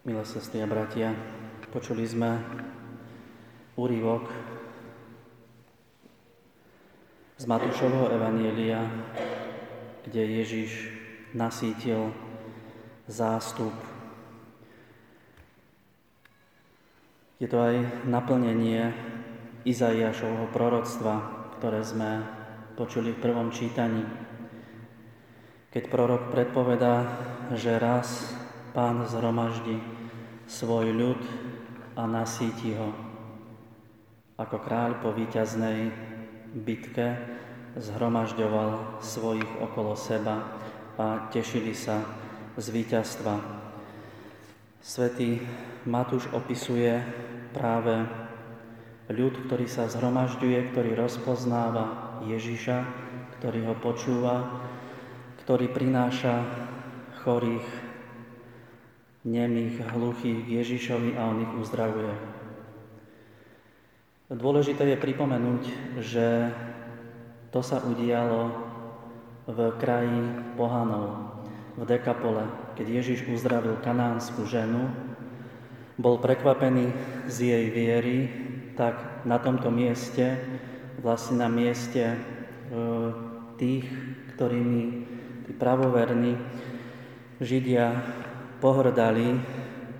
Milé sestry a bratia, počuli sme úrivok z Matúšovho Evanielia, kde Ježiš nasítil zástup. Je to aj naplnenie Izaiášovho proroctva, ktoré sme počuli v prvom čítaní. Keď prorok predpovedá, že raz pán zhromaždí svoj ľud a nasíti ho. Ako kráľ po víťaznej bitke zhromažďoval svojich okolo seba a tešili sa z víťazstva. Svetý Matúš opisuje práve ľud, ktorý sa zhromažďuje, ktorý rozpoznáva Ježiša, ktorý ho počúva, ktorý prináša chorých, nemých, hluchých Ježišovi a on ich uzdravuje. Dôležité je pripomenúť, že to sa udialo v kraji pohanov, v Dekapole, keď Ježiš uzdravil kanánsku ženu, bol prekvapený z jej viery, tak na tomto mieste, vlastne na mieste e, tých, ktorými tí pravoverní Židia pohrdali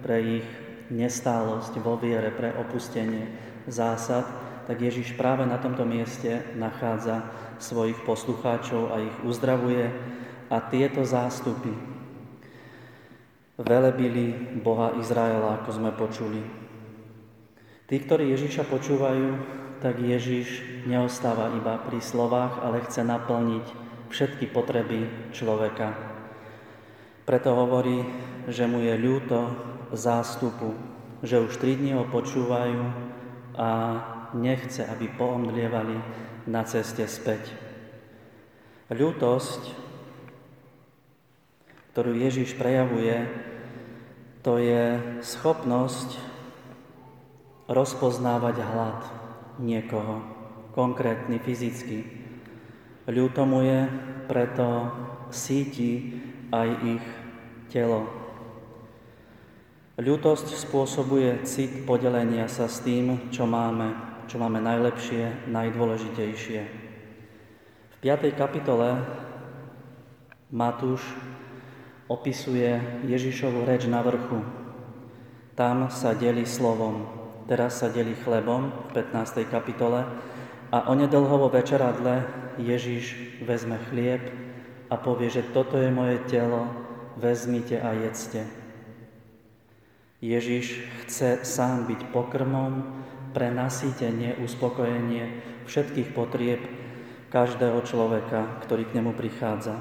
pre ich nestálosť vo viere, pre opustenie zásad, tak Ježiš práve na tomto mieste nachádza svojich poslucháčov a ich uzdravuje a tieto zástupy velebili Boha Izraela, ako sme počuli. Tí, ktorí Ježiša počúvajú, tak Ježiš neostáva iba pri slovách, ale chce naplniť všetky potreby človeka. Preto hovorí, že mu je ľúto zástupu, že už tri dni ho počúvajú a nechce, aby poomdlievali na ceste späť. Ľútosť, ktorú Ježiš prejavuje, to je schopnosť rozpoznávať hlad niekoho, konkrétny, fyzicky, Ľúto mu je, preto síti aj ich telo. Ľútosť spôsobuje cit podelenia sa s tým, čo máme, čo máme najlepšie, najdôležitejšie. V 5. kapitole Matúš opisuje Ježišovu reč na vrchu. Tam sa delí slovom, teraz sa delí chlebom v 15. kapitole a vo večeradle Ježiš vezme chlieb a povie, že toto je moje telo, vezmite a jedzte. Ježiš chce sám byť pokrmom pre nasýtenie, uspokojenie všetkých potrieb každého človeka, ktorý k nemu prichádza.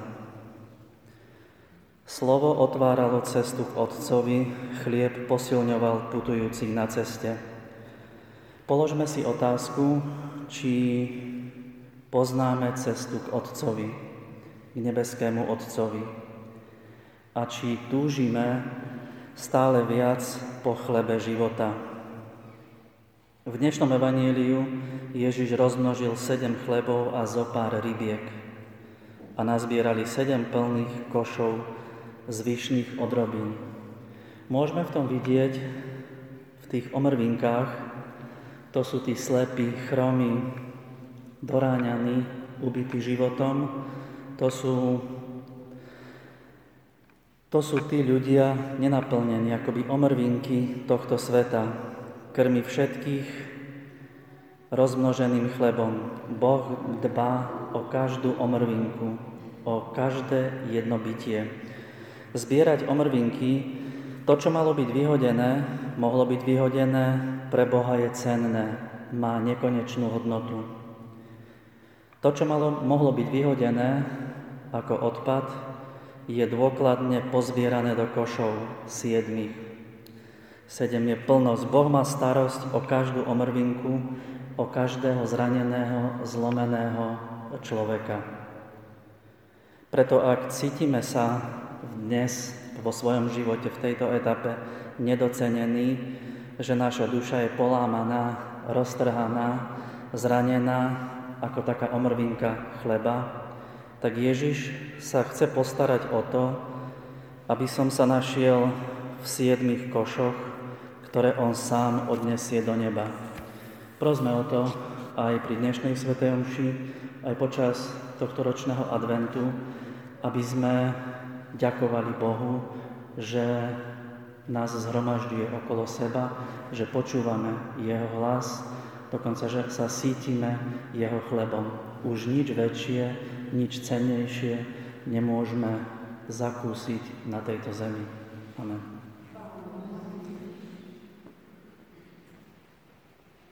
Slovo otváralo cestu k Otcovi, chlieb posilňoval putujúcich na ceste. Položme si otázku, či poznáme cestu k Otcovi, k nebeskému Otcovi a či túžime stále viac po chlebe života. V dnešnom evaníliu Ježiš rozmnožil sedem chlebov a zo pár rybiek a nazbierali sedem plných košov zvyšných odrobín. Môžeme v tom vidieť v tých omrvinkách to sú tí slepí, chromí, doráňaní, ubití životom. To sú, to sú tí ľudia nenaplnení, akoby omrvinky tohto sveta. Krmi všetkých rozmnoženým chlebom. Boh dbá o každú omrvinku, o každé jedno bytie. Zbierať omrvinky, to, čo malo byť vyhodené, mohlo byť vyhodené, pre Boha je cenné, má nekonečnú hodnotu. To, čo malo, mohlo byť vyhodené ako odpad, je dôkladne pozbierané do košov siedmých. Sedem je plnosť. Boh má starosť o každú omrvinku, o každého zraneného, zlomeného človeka. Preto ak cítime sa dnes vo svojom živote v tejto etape nedocenený, že naša duša je polámaná, roztrhaná, zranená ako taká omrvinka chleba, tak Ježiš sa chce postarať o to, aby som sa našiel v siedmých košoch, ktoré On sám odnesie do neba. Prosme o to aj pri dnešnej Svetej Omši, aj počas tohto ročného adventu, aby sme ďakovali Bohu, že nás zhromažďuje okolo seba, že počúvame Jeho hlas, dokonca, že sa sítime Jeho chlebom. Už nič väčšie, nič cennejšie nemôžeme zakúsiť na tejto zemi. Amen.